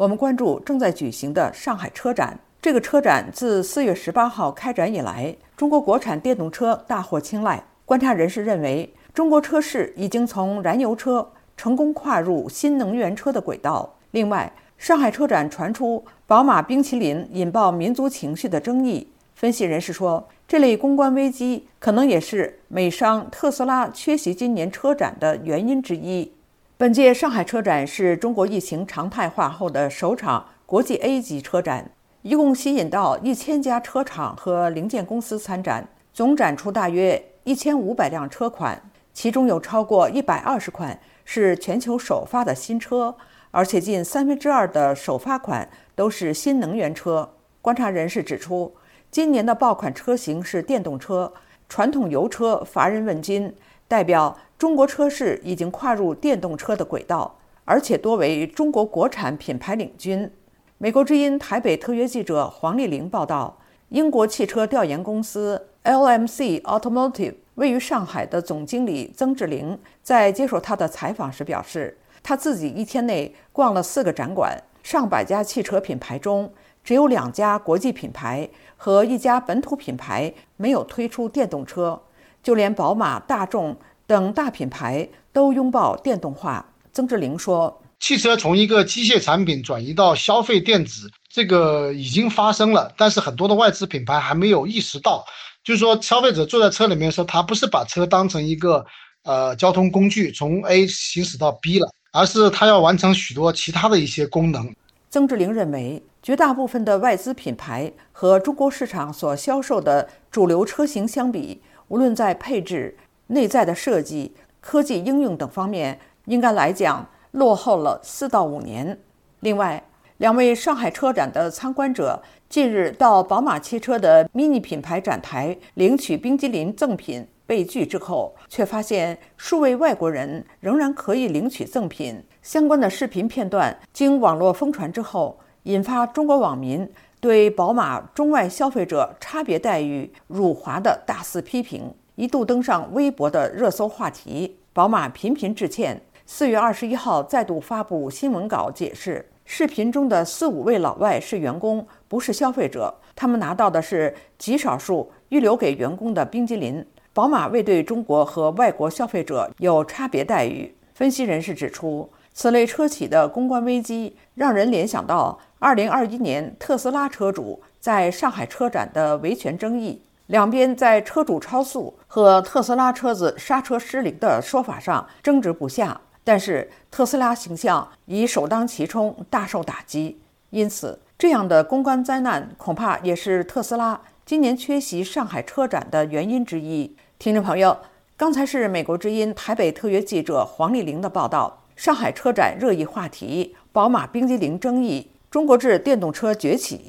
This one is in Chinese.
我们关注正在举行的上海车展。这个车展自四月十八号开展以来，中国国产电动车大获青睐。观察人士认为，中国车市已经从燃油车成功跨入新能源车的轨道。另外，上海车展传出宝马冰淇淋引爆民族情绪的争议。分析人士说，这类公关危机可能也是美商特斯拉缺席今年车展的原因之一。本届上海车展是中国疫情常态化后的首场国际 A 级车展，一共吸引到一千家车厂和零件公司参展，总展出大约一千五百辆车款，其中有超过一百二十款是全球首发的新车，而且近三分之二的首发款都是新能源车。观察人士指出，今年的爆款车型是电动车，传统油车乏人问津，代表。中国车市已经跨入电动车的轨道，而且多为中国国产品牌领军。美国之音台北特约记者黄丽玲报道，英国汽车调研公司 LMC Automotive 位于上海的总经理曾志玲在接受他的采访时表示，他自己一天内逛了四个展馆，上百家汽车品牌中，只有两家国际品牌和一家本土品牌没有推出电动车，就连宝马、大众。等大品牌都拥抱电动化。曾志玲说：“汽车从一个机械产品转移到消费电子，这个已经发生了，但是很多的外资品牌还没有意识到，就是说消费者坐在车里面的时候，他不是把车当成一个呃交通工具从 A 行驶到 B 了，而是他要完成许多其他的一些功能。”曾志玲认为，绝大部分的外资品牌和中国市场所销售的主流车型相比，无论在配置。内在的设计、科技应用等方面，应该来讲落后了四到五年。另外，两位上海车展的参观者近日到宝马汽车的 MINI 品牌展台领取冰激凌赠品被拒之后，却发现数位外国人仍然可以领取赠品。相关的视频片段经网络疯传之后，引发中国网民对宝马中外消费者差别待遇辱华的大肆批评。一度登上微博的热搜话题。宝马频频致歉。四月二十一号再度发布新闻稿，解释视频中的四五位老外是员工，不是消费者。他们拿到的是极少数预留给员工的冰激凌。宝马未对中国和外国消费者有差别待遇。分析人士指出，此类车企的公关危机让人联想到二零二一年特斯拉车主在上海车展的维权争议。两边在车主超速和特斯拉车子刹车失灵的说法上争执不下，但是特斯拉形象已首当其冲，大受打击。因此，这样的公关灾难恐怕也是特斯拉今年缺席上海车展的原因之一。听众朋友，刚才是美国之音台北特约记者黄丽玲的报道。上海车展热议话题：宝马冰激凌争议，中国制电动车崛起。